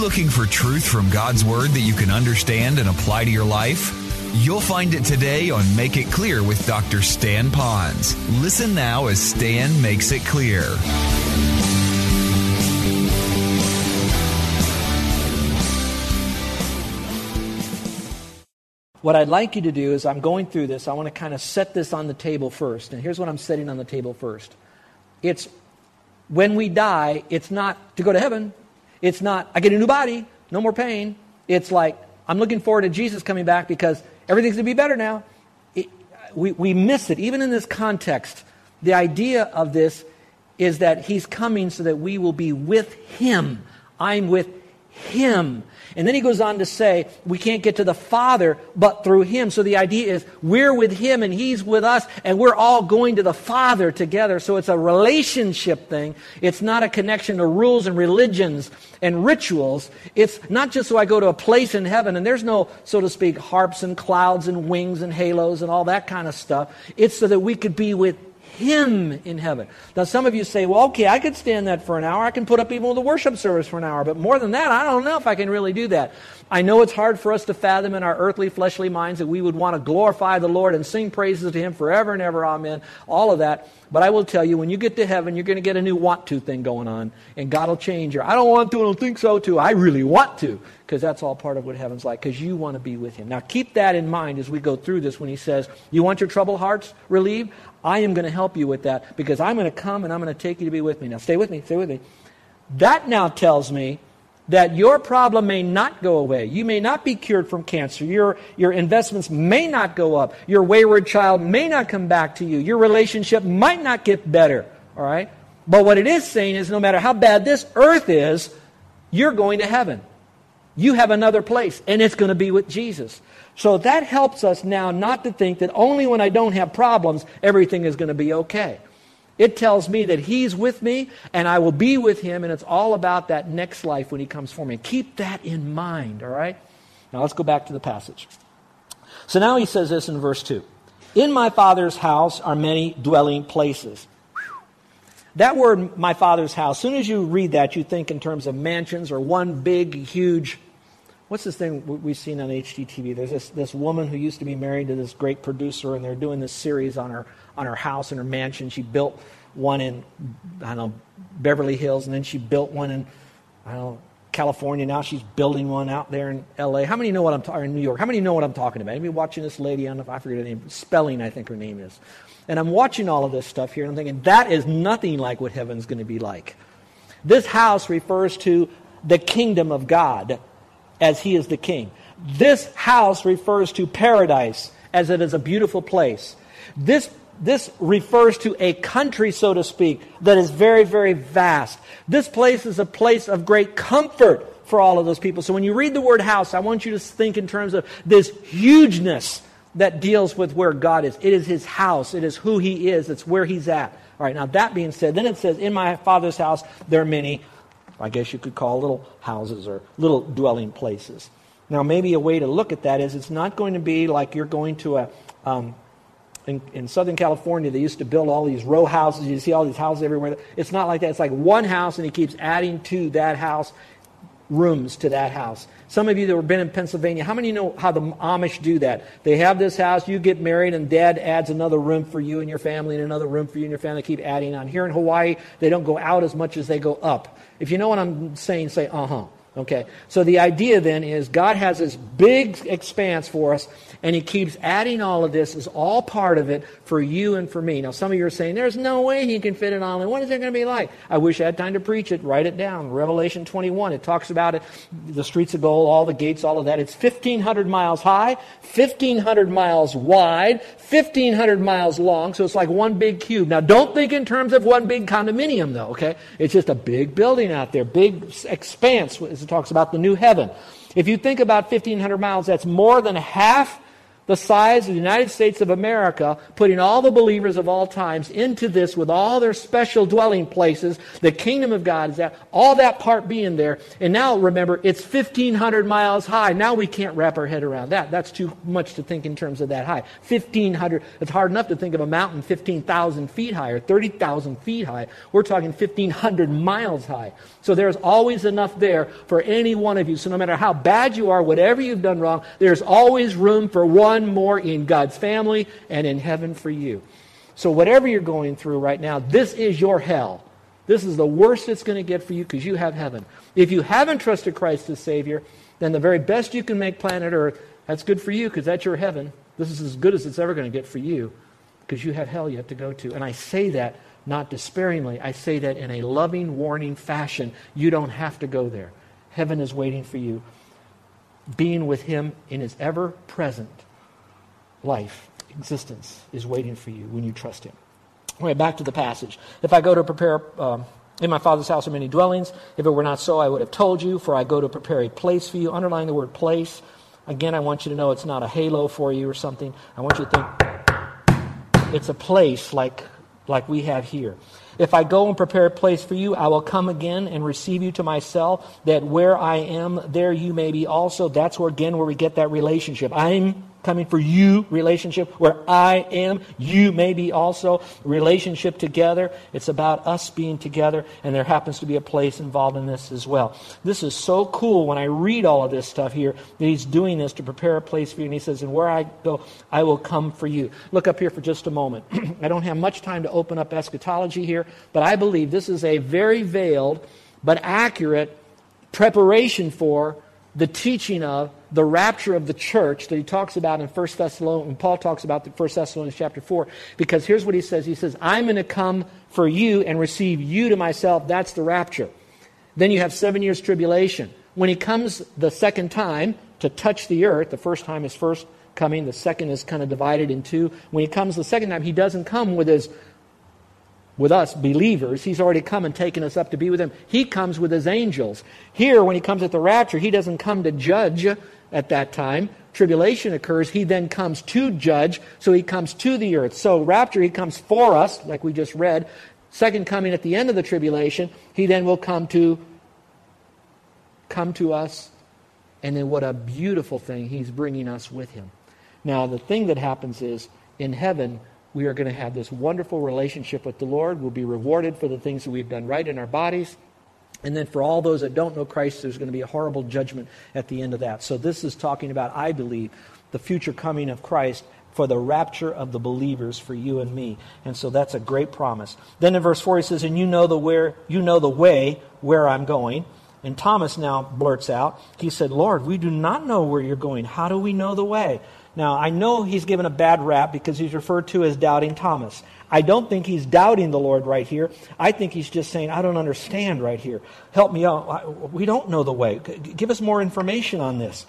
looking for truth from God's Word that you can understand and apply to your life? You'll find it today on Make It Clear with Dr. Stan Ponz. Listen now as Stan makes it clear. What I'd like you to do is, I'm going through this, I want to kind of set this on the table first. And here's what I'm setting on the table first it's when we die, it's not to go to heaven, it's not, I get a new body, no more pain. It's like, I'm looking forward to Jesus coming back because everything's going to be better now. It, we, we miss it. Even in this context, the idea of this is that he's coming so that we will be with him. I'm with him. And then he goes on to say, we can't get to the Father but through him. So the idea is we're with him and he's with us and we're all going to the Father together. So it's a relationship thing. It's not a connection to rules and religions and rituals. It's not just so I go to a place in heaven and there's no, so to speak, harps and clouds and wings and halos and all that kind of stuff. It's so that we could be with him in heaven. Now, some of you say, well, okay, I could stand that for an hour. I can put up even with a worship service for an hour. But more than that, I don't know if I can really do that. I know it's hard for us to fathom in our earthly, fleshly minds that we would want to glorify the Lord and sing praises to Him forever and ever. Amen. All of that. But I will tell you, when you get to heaven, you're going to get a new want to thing going on. And God will change your, I don't want to, I don't think so too. I really want to. Because that's all part of what heaven's like. Because you want to be with Him. Now keep that in mind as we go through this when He says, You want your troubled hearts relieved? I am going to help you with that because I'm going to come and I'm going to take you to be with me. Now, stay with me, stay with me. That now tells me that your problem may not go away. You may not be cured from cancer. Your, your investments may not go up. Your wayward child may not come back to you. Your relationship might not get better. All right? But what it is saying is no matter how bad this earth is, you're going to heaven. You have another place, and it's going to be with Jesus. So that helps us now not to think that only when I don't have problems, everything is going to be okay. It tells me that He's with me and I will be with Him, and it's all about that next life when He comes for me. Keep that in mind, all right? Now let's go back to the passage. So now He says this in verse 2 In my Father's house are many dwelling places. That word, my Father's house, as soon as you read that, you think in terms of mansions or one big, huge what's this thing we've seen on HGTV? There's this, this woman who used to be married to this great producer, and they're doing this series on her, on her house and her mansion. She built one in, I don't know, Beverly Hills, and then she built one in, I don't know, California. Now she's building one out there in LA. How many know what I'm talking in New York? How many know what I'm talking about? Anybody watching this lady on I forget her name, Spelling, I think her name is. And I'm watching all of this stuff here, and I'm thinking, that is nothing like what heaven's going to be like. This house refers to the kingdom of God as he is the king. This house refers to paradise as it is a beautiful place. This, this refers to a country, so to speak, that is very, very vast. This place is a place of great comfort for all of those people. So when you read the word house, I want you to think in terms of this hugeness that deals with where God is. It is his house. It is who he is. It's where he's at. All right, now that being said, then it says, In my father's house there are many I guess you could call little houses or little dwelling places. Now, maybe a way to look at that is it's not going to be like you're going to a. Um, in, in, Southern California, they used to build all these row houses. You see all these houses everywhere. It's not like that. It's like one house, and he keeps adding to that house rooms to that house. Some of you that have been in Pennsylvania, how many know how the Amish do that? They have this house, you get married, and dad adds another room for you and your family, and another room for you and your family. Keep adding on. Here in Hawaii, they don't go out as much as they go up. If you know what I'm saying, say, uh huh. Okay, so the idea then is God has this big expanse for us, and He keeps adding all of this as all part of it for you and for me. Now, some of you are saying, There's no way He can fit it all in. What is it going to be like? I wish I had time to preach it. Write it down. Revelation 21, it talks about it the streets of gold, all the gates, all of that. It's 1,500 miles high, 1,500 miles wide, 1,500 miles long, so it's like one big cube. Now, don't think in terms of one big condominium, though, okay? It's just a big building out there, big expanse it talks about the new heaven. If you think about 1,500 miles, that's more than half the size of the United States of America, putting all the believers of all times into this with all their special dwelling places, the kingdom of God is that, all that part being there. And now remember, it's 1,500 miles high. Now we can't wrap our head around that. That's too much to think in terms of that high. 1,500, it's hard enough to think of a mountain 15,000 feet high or 30,000 feet high. We're talking 1,500 miles high. So there's always enough there for any one of you. So no matter how bad you are, whatever you've done wrong, there's always room for one more in God's family and in heaven for you. So whatever you're going through right now, this is your hell. This is the worst it's going to get for you because you have heaven. If you haven't trusted Christ as Savior, then the very best you can make planet Earth, that's good for you because that's your heaven. This is as good as it's ever going to get for you because you have hell yet to go to. And I say that not despairingly. I say that in a loving, warning fashion. You don't have to go there. Heaven is waiting for you. Being with Him in His ever present life, existence, is waiting for you when you trust Him. All right, back to the passage. If I go to prepare. Um, in my Father's house are many dwellings. If it were not so, I would have told you, for I go to prepare a place for you. Underline the word place. Again, I want you to know it's not a halo for you or something. I want you to think it's a place like like we have here. If I go and prepare a place for you, I will come again and receive you to myself, that where I am, there you may be also. That's where, again, where we get that relationship. I'm coming for you relationship where I am, you may be also relationship together. It's about us being together, and there happens to be a place involved in this as well. This is so cool when I read all of this stuff here that he's doing this to prepare a place for you. And he says, And where I go, I will come for you. Look up here for just a moment. I don't have much time to open up eschatology here, but I believe this is a very veiled but accurate preparation for the teaching of the rapture of the church that he talks about in 1 Thessalonians, Paul talks about the 1 Thessalonians chapter 4. Because here's what he says. He says, I'm going to come for you and receive you to myself. That's the rapture. Then you have seven years tribulation. When he comes the second time to touch the earth, the first time is first coming, the second is kind of divided in two. When he comes the second time, he doesn't come with his with us believers. He's already come and taken us up to be with him. He comes with his angels. Here, when he comes at the rapture, he doesn't come to judge at that time. Tribulation occurs. He then comes to judge, so he comes to the earth. So, rapture, he comes for us, like we just read. Second coming at the end of the tribulation, he then will come to come to us. And then what a beautiful thing, he's bringing us with him. Now, the thing that happens is in heaven, we are going to have this wonderful relationship with the Lord. We'll be rewarded for the things that we've done right in our bodies. And then for all those that don't know Christ, there's going to be a horrible judgment at the end of that. So this is talking about, I believe, the future coming of Christ for the rapture of the believers for you and me. And so that's a great promise. Then in verse 4 he says, And you know the where you know the way where I'm going. And Thomas now blurts out, he said, Lord, we do not know where you're going. How do we know the way? Now, I know he's given a bad rap because he's referred to as doubting Thomas. I don't think he's doubting the Lord right here. I think he's just saying, I don't understand right here. Help me out. We don't know the way. Give us more information on this.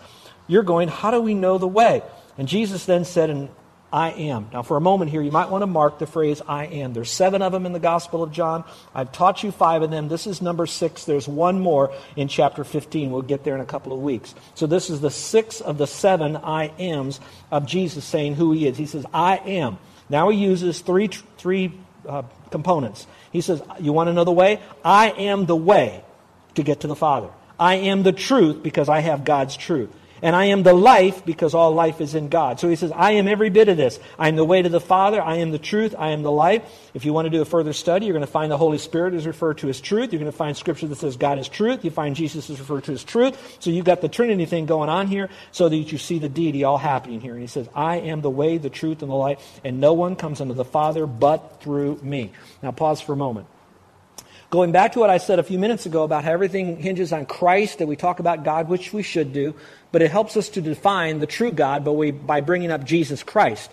You're going, How do we know the way? And Jesus then said in I am. Now, for a moment here, you might want to mark the phrase I am. There's seven of them in the Gospel of John. I've taught you five of them. This is number six. There's one more in chapter 15. We'll get there in a couple of weeks. So, this is the six of the seven I ams of Jesus saying who he is. He says, I am. Now, he uses three, three uh, components. He says, You want to know the way? I am the way to get to the Father. I am the truth because I have God's truth. And I am the life because all life is in God. So he says, I am every bit of this. I am the way to the Father. I am the truth. I am the life. If you want to do a further study, you're going to find the Holy Spirit is referred to as truth. You're going to find scripture that says God is truth. You find Jesus is referred to as truth. So you've got the Trinity thing going on here so that you see the deity all happening here. And he says, I am the way, the truth, and the life, and no one comes unto the Father but through me. Now pause for a moment. Going back to what I said a few minutes ago about how everything hinges on Christ, that we talk about God, which we should do, but it helps us to define the true God by, we, by bringing up Jesus Christ.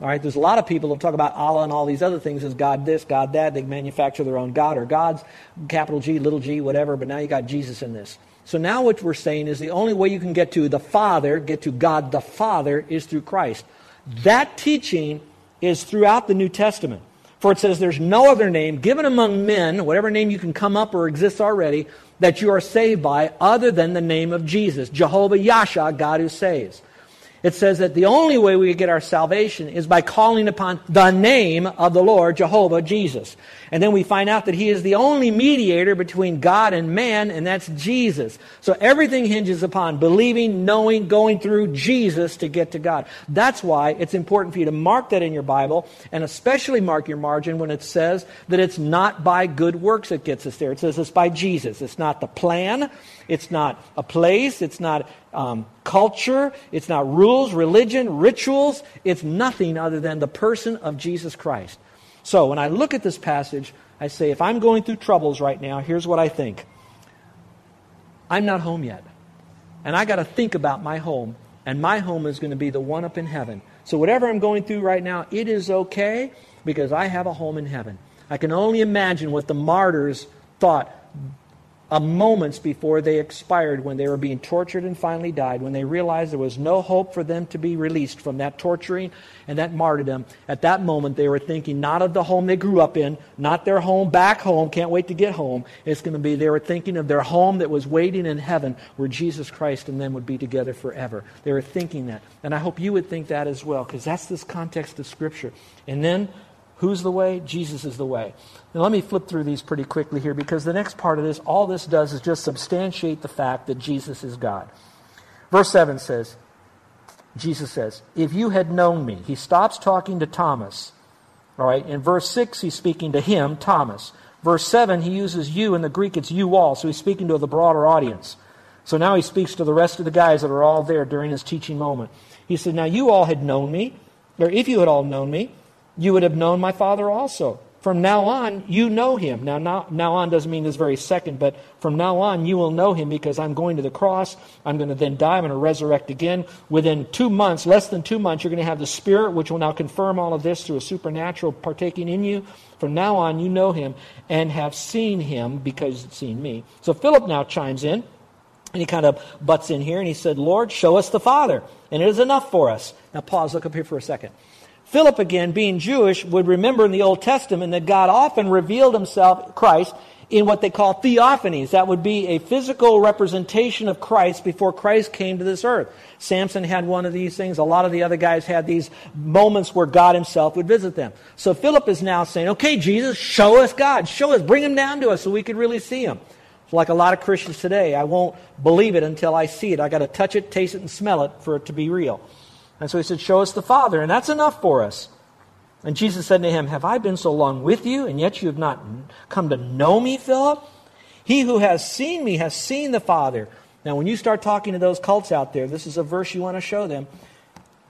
All right, there's a lot of people who talk about Allah and all these other things as God this, God that. They manufacture their own God or gods, capital G, little g, whatever, but now you got Jesus in this. So now what we're saying is the only way you can get to the Father, get to God the Father, is through Christ. That teaching is throughout the New Testament. For it says, There's no other name given among men, whatever name you can come up or exists already, that you are saved by other than the name of Jesus. Jehovah Yasha, God who saves. It says that the only way we get our salvation is by calling upon the name of the Lord, Jehovah Jesus. And then we find out that He is the only mediator between God and man, and that's Jesus. So everything hinges upon believing, knowing, going through Jesus to get to God. That's why it's important for you to mark that in your Bible, and especially mark your margin when it says that it's not by good works that gets us there. It says it's by Jesus. It's not the plan, it's not a place, it's not um, culture, it's not rules, religion, rituals. It's nothing other than the person of Jesus Christ. So when I look at this passage, I say, if I'm going through troubles right now, here's what I think I'm not home yet. And I got to think about my home. And my home is going to be the one up in heaven. So whatever I'm going through right now, it is okay because I have a home in heaven. I can only imagine what the martyrs thought uh, moments before they expired when they were being tortured and finally died, when they realized there was no hope for them to be released from that torturing and that martyrdom. At that moment, they were thinking not of the home they grew up in, not their home back home, can't wait to get home. It's going to be, they were thinking of their home that was waiting in heaven where Jesus Christ and them would be together forever. They were thinking that. And I hope you would think that as well, because that's this context of Scripture. And then Who's the way? Jesus is the way. Now, let me flip through these pretty quickly here because the next part of this, all this does is just substantiate the fact that Jesus is God. Verse 7 says, Jesus says, If you had known me, he stops talking to Thomas. All right, in verse 6, he's speaking to him, Thomas. Verse 7, he uses you. In the Greek, it's you all. So he's speaking to the broader audience. So now he speaks to the rest of the guys that are all there during his teaching moment. He said, Now you all had known me, or if you had all known me, you would have known my Father also. From now on, you know him. Now, now, now on doesn't mean this very second, but from now on, you will know him because I'm going to the cross. I'm going to then die. I'm going to resurrect again. Within two months, less than two months, you're going to have the Spirit, which will now confirm all of this through a supernatural partaking in you. From now on, you know him and have seen him because you've seen me. So Philip now chimes in. And he kind of butts in here and he said, Lord, show us the Father, and it is enough for us. Now, pause, look up here for a second. Philip, again, being Jewish, would remember in the Old Testament that God often revealed himself, Christ, in what they call theophanies. That would be a physical representation of Christ before Christ came to this earth. Samson had one of these things. A lot of the other guys had these moments where God himself would visit them. So Philip is now saying, okay, Jesus, show us God. Show us. Bring him down to us so we could really see him. Like a lot of Christians today. I won't believe it until I see it. I got to touch it, taste it, and smell it for it to be real. And so he said, Show us the Father, and that's enough for us. And Jesus said to him, Have I been so long with you, and yet you have not come to know me, Philip? He who has seen me has seen the Father. Now, when you start talking to those cults out there, this is a verse you want to show them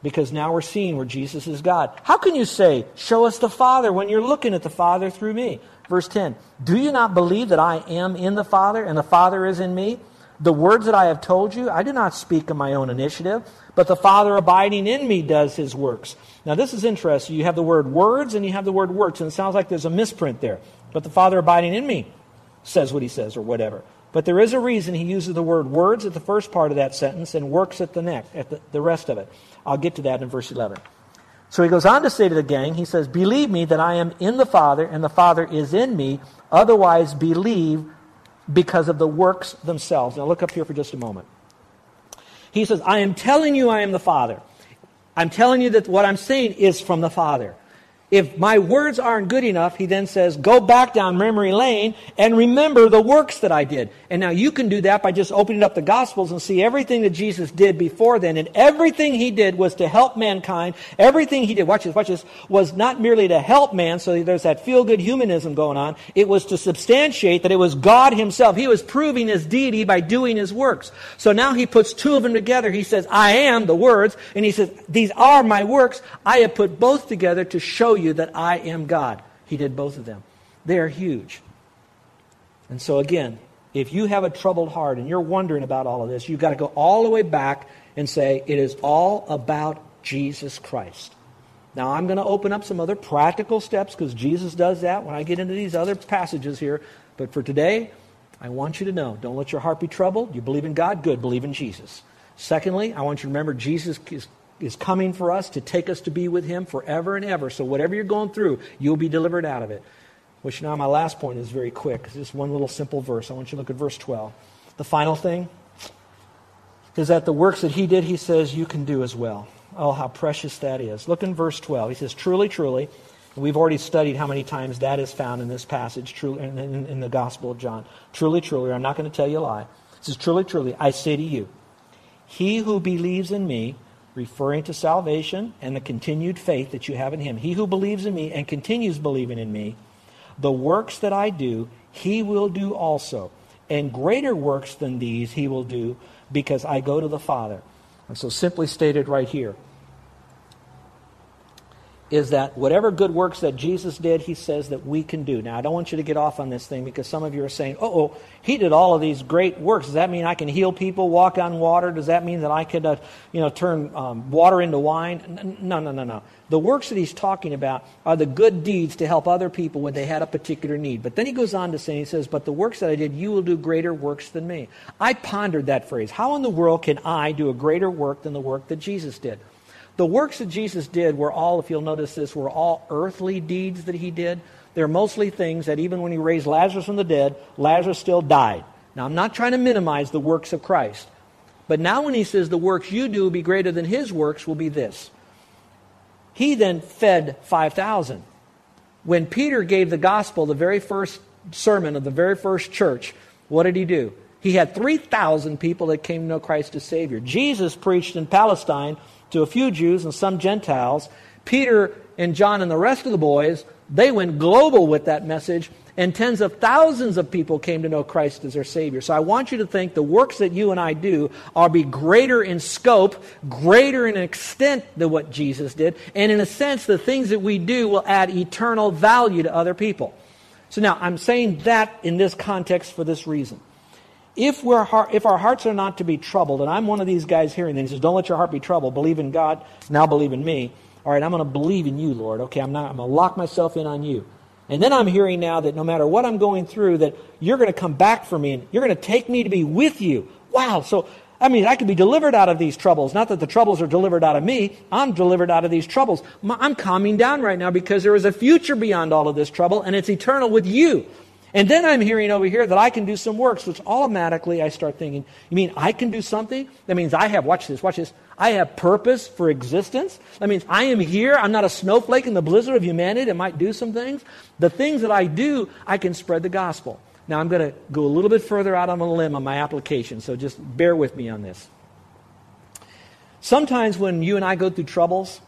because now we're seeing where Jesus is God. How can you say, Show us the Father, when you're looking at the Father through me? Verse 10 Do you not believe that I am in the Father and the Father is in me? The words that I have told you, I do not speak of my own initiative, but the Father abiding in me does his works. Now, this is interesting. You have the word words and you have the word works, and it sounds like there's a misprint there. But the Father abiding in me says what he says, or whatever. But there is a reason he uses the word words at the first part of that sentence and works at the next, at the, the rest of it. I'll get to that in verse 11. So he goes on to say to the gang, he says, Believe me that I am in the Father and the Father is in me, otherwise believe because of the works themselves. Now look up here for just a moment. He says, I am telling you I am the Father. I'm telling you that what I'm saying is from the Father. If my words aren't good enough, he then says, go back down memory lane and remember the works that I did. And now you can do that by just opening up the Gospels and see everything that Jesus did before then. And everything he did was to help mankind. Everything he did, watch this, watch this, was not merely to help man, so there's that feel good humanism going on. It was to substantiate that it was God himself. He was proving his deity by doing his works. So now he puts two of them together. He says, I am the words. And he says, these are my works. I have put both together to show you you that I am God. He did both of them. They are huge. And so, again, if you have a troubled heart and you're wondering about all of this, you've got to go all the way back and say, it is all about Jesus Christ. Now, I'm going to open up some other practical steps because Jesus does that when I get into these other passages here. But for today, I want you to know don't let your heart be troubled. You believe in God? Good. Believe in Jesus. Secondly, I want you to remember Jesus is, is coming for us to take us to be with Him forever and ever. So, whatever you're going through, you'll be delivered out of it. Which now, my last point is very quick. It's just one little simple verse. I want you to look at verse 12. The final thing is that the works that He did, He says, you can do as well. Oh, how precious that is. Look in verse 12. He says, Truly, truly. We've already studied how many times that is found in this passage truly, in, in, in the Gospel of John. Truly, truly. I'm not going to tell you a lie. It says, Truly, truly, I say to you, he who believes in me, referring to salvation and the continued faith that you have in him, he who believes in me and continues believing in me, the works that I do, he will do also. And greater works than these he will do because I go to the Father. And so, simply stated right here, is that whatever good works that Jesus did, he says that we can do. Now, I don't want you to get off on this thing because some of you are saying, oh, oh he did all of these great works. Does that mean I can heal people, walk on water? Does that mean that I could, uh, you know, turn um, water into wine? No, no, no, no. The works that he's talking about are the good deeds to help other people when they had a particular need. But then he goes on to say, he says, but the works that I did, you will do greater works than me. I pondered that phrase. How in the world can I do a greater work than the work that Jesus did? The works that Jesus did were all, if you'll notice this, were all earthly deeds that he did. They're mostly things that even when he raised Lazarus from the dead, Lazarus still died. Now, I'm not trying to minimize the works of Christ. But now, when he says the works you do will be greater than his works, will be this. He then fed 5,000. When Peter gave the gospel, the very first sermon of the very first church, what did he do? He had 3,000 people that came to know Christ as Savior. Jesus preached in Palestine to a few Jews and some Gentiles. Peter and John and the rest of the boys, they went global with that message, and tens of thousands of people came to know Christ as their Savior. So I want you to think the works that you and I do are be greater in scope, greater in extent than what Jesus did, and in a sense, the things that we do will add eternal value to other people. So now, I'm saying that in this context for this reason. If, we're, if our hearts are not to be troubled, and I'm one of these guys hearing things, says, don't let your heart be troubled. Believe in God, now believe in me. All right, I'm going to believe in you, Lord. Okay, I'm, not, I'm going to lock myself in on you. And then I'm hearing now that no matter what I'm going through, that you're going to come back for me and you're going to take me to be with you. Wow. So, I mean, I can be delivered out of these troubles. Not that the troubles are delivered out of me. I'm delivered out of these troubles. I'm calming down right now because there is a future beyond all of this trouble and it's eternal with you. And then I'm hearing over here that I can do some works, which automatically I start thinking, you mean I can do something? That means I have, watch this, watch this, I have purpose for existence. That means I am here. I'm not a snowflake in the blizzard of humanity that might do some things. The things that I do, I can spread the gospel. Now I'm going to go a little bit further out on a limb on my application, so just bear with me on this. Sometimes when you and I go through troubles,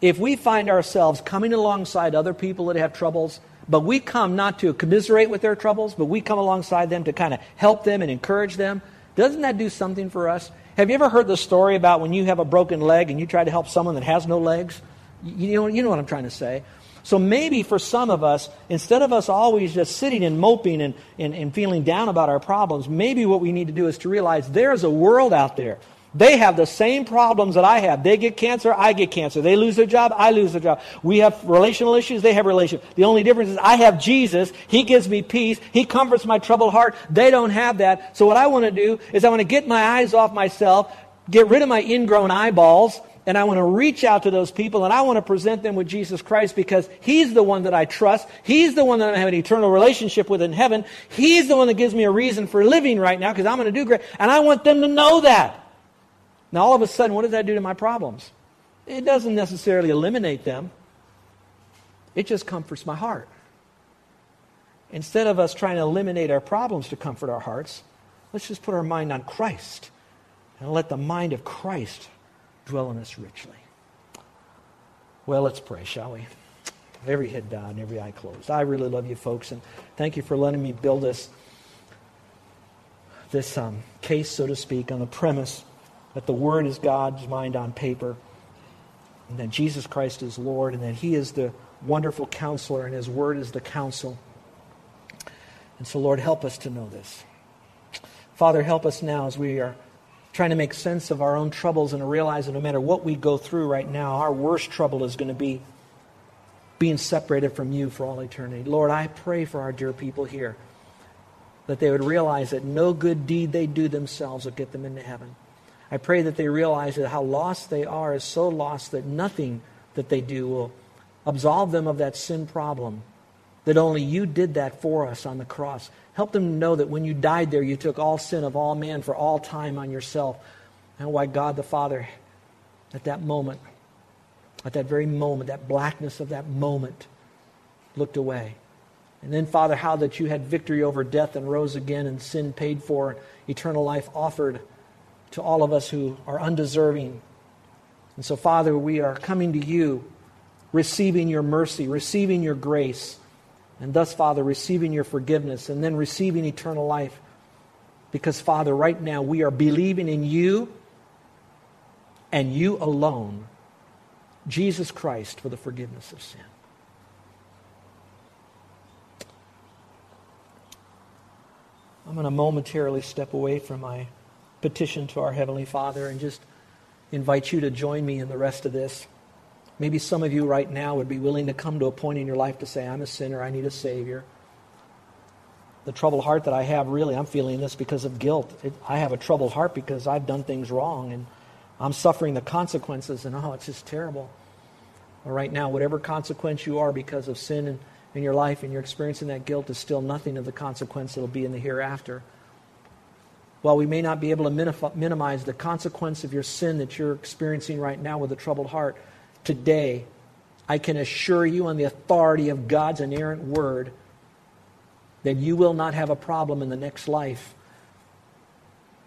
if we find ourselves coming alongside other people that have troubles, but we come not to commiserate with their troubles, but we come alongside them to kind of help them and encourage them. Doesn't that do something for us? Have you ever heard the story about when you have a broken leg and you try to help someone that has no legs? You know, you know what I'm trying to say. So maybe for some of us, instead of us always just sitting and moping and, and, and feeling down about our problems, maybe what we need to do is to realize there's a world out there they have the same problems that I have. They get cancer, I get cancer. They lose their job, I lose their job. We have relational issues, they have relational. The only difference is I have Jesus. He gives me peace. He comforts my troubled heart. They don't have that. So what I want to do is I want to get my eyes off myself, get rid of my ingrown eyeballs, and I want to reach out to those people and I want to present them with Jesus Christ because He's the one that I trust. He's the one that I have an eternal relationship with in heaven. He's the one that gives me a reason for living right now because I'm going to do great. And I want them to know that. Now, all of a sudden, what does that do to my problems? It doesn't necessarily eliminate them, it just comforts my heart. Instead of us trying to eliminate our problems to comfort our hearts, let's just put our mind on Christ and let the mind of Christ dwell in us richly. Well, let's pray, shall we? Every head and every eye closed. I really love you, folks, and thank you for letting me build this, this um, case, so to speak, on the premise that the Word is God's mind on paper, and that Jesus Christ is Lord, and that He is the wonderful counselor, and His Word is the counsel. And so, Lord, help us to know this. Father, help us now as we are trying to make sense of our own troubles and to realize that no matter what we go through right now, our worst trouble is going to be being separated from you for all eternity. Lord, I pray for our dear people here that they would realize that no good deed they do themselves will get them into heaven. I pray that they realize that how lost they are is so lost that nothing that they do will absolve them of that sin problem. That only you did that for us on the cross. Help them to know that when you died there, you took all sin of all man for all time on yourself. And why God the Father, at that moment, at that very moment, that blackness of that moment, looked away. And then, Father, how that you had victory over death and rose again and sin paid for, eternal life offered to all of us who are undeserving. And so, Father, we are coming to you, receiving your mercy, receiving your grace, and thus, Father, receiving your forgiveness, and then receiving eternal life. Because, Father, right now we are believing in you and you alone Jesus Christ for the forgiveness of sin. I'm going to momentarily step away from my petition to our Heavenly Father and just invite you to join me in the rest of this. Maybe some of you right now would be willing to come to a point in your life to say, I'm a sinner, I need a Savior. The troubled heart that I have, really, I'm feeling this because of guilt. It, I have a troubled heart because I've done things wrong and I'm suffering the consequences, and oh, it's just terrible. Well, right now, whatever consequence you are because of sin in, in your life and you're experiencing that guilt is still nothing of the consequence that will be in the hereafter. While we may not be able to minimize the consequence of your sin that you're experiencing right now with a troubled heart, today, I can assure you on the authority of God's inerrant word that you will not have a problem in the next life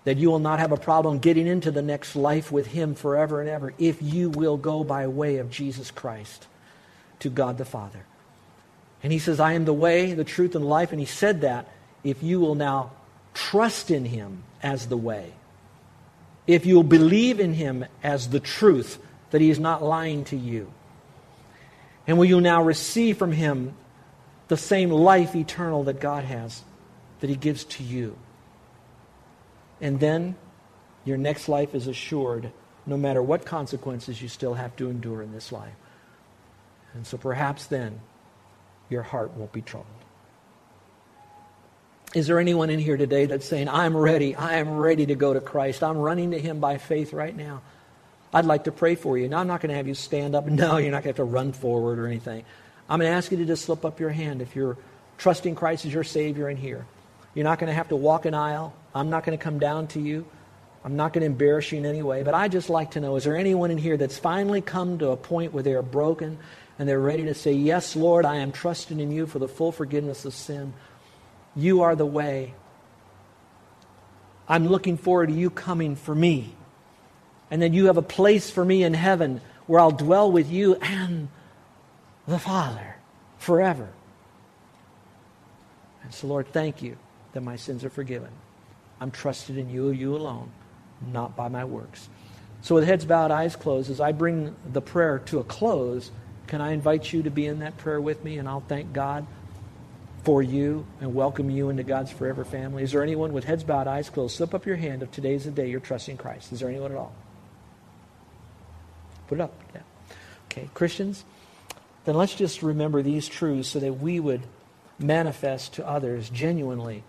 that you will not have a problem getting into the next life with Him forever and ever if you will go by way of Jesus Christ to God the Father. And He says, I am the way, the truth, and life. And He said that if you will now trust in Him as the way, if you'll believe in Him as the truth, that He is not lying to you. And will you now receive from Him the same life eternal that God has, that He gives to you? And then your next life is assured no matter what consequences you still have to endure in this life. And so perhaps then your heart won't be troubled. Is there anyone in here today that's saying, I'm ready, I am ready to go to Christ, I'm running to Him by faith right now? I'd like to pray for you. Now, I'm not going to have you stand up. No, you're not going to have to run forward or anything. I'm going to ask you to just slip up your hand if you're trusting Christ as your Savior in here. You're not going to have to walk an aisle. I'm not going to come down to you. I'm not going to embarrass you in any way. But I just like to know is there anyone in here that's finally come to a point where they're broken and they're ready to say, Yes, Lord, I am trusting in you for the full forgiveness of sin. You are the way. I'm looking forward to you coming for me. And then you have a place for me in heaven where I'll dwell with you and the Father forever. And so, Lord, thank you that my sins are forgiven. I'm trusted in you, you alone, not by my works. So, with heads bowed, eyes closed, as I bring the prayer to a close, can I invite you to be in that prayer with me? And I'll thank God for you and welcome you into God's forever family. Is there anyone with heads bowed, eyes closed? Slip up your hand if today's the day you're trusting Christ. Is there anyone at all? Put it up. Yeah. Okay, Christians, then let's just remember these truths so that we would manifest to others genuinely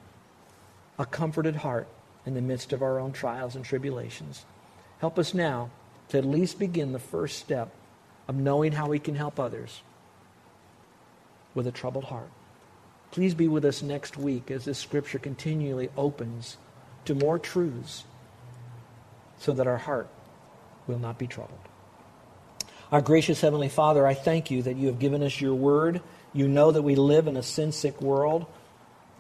a comforted heart in the midst of our own trials and tribulations. Help us now to at least begin the first step of knowing how we can help others with a troubled heart. Please be with us next week as this scripture continually opens to more truths so that our heart will not be troubled. Our gracious Heavenly Father, I thank you that you have given us your word. You know that we live in a sin sick world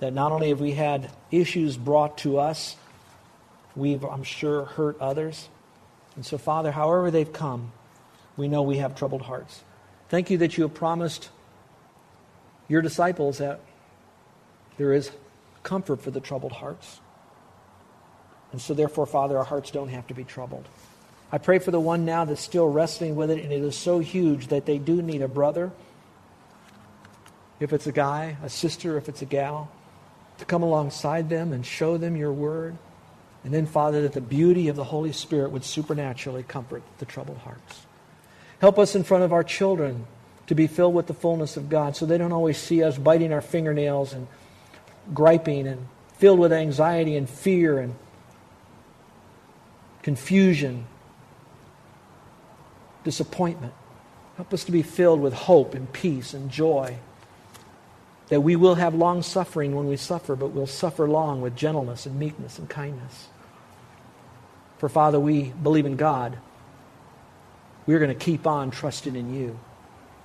that not only have we had issues brought to us, we've, I'm sure, hurt others. And so, Father, however they've come, we know we have troubled hearts. Thank you that you have promised your disciples that there is comfort for the troubled hearts. And so, therefore, Father, our hearts don't have to be troubled. I pray for the one now that's still wrestling with it, and it is so huge that they do need a brother. If it's a guy, a sister, if it's a gal, to come alongside them and show them your word. And then, Father, that the beauty of the Holy Spirit would supernaturally comfort the troubled hearts. Help us in front of our children to be filled with the fullness of God so they don't always see us biting our fingernails and griping and filled with anxiety and fear and confusion, disappointment. Help us to be filled with hope and peace and joy. That we will have long suffering when we suffer, but we'll suffer long with gentleness and meekness and kindness. For Father, we believe in God. We're going to keep on trusting in you.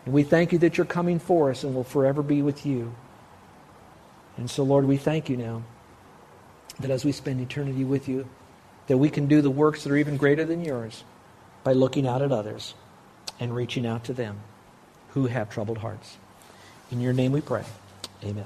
And we thank you that you're coming for us and will forever be with you. And so, Lord, we thank you now that as we spend eternity with you, that we can do the works that are even greater than yours by looking out at others and reaching out to them who have troubled hearts. In your name we pray. Amen.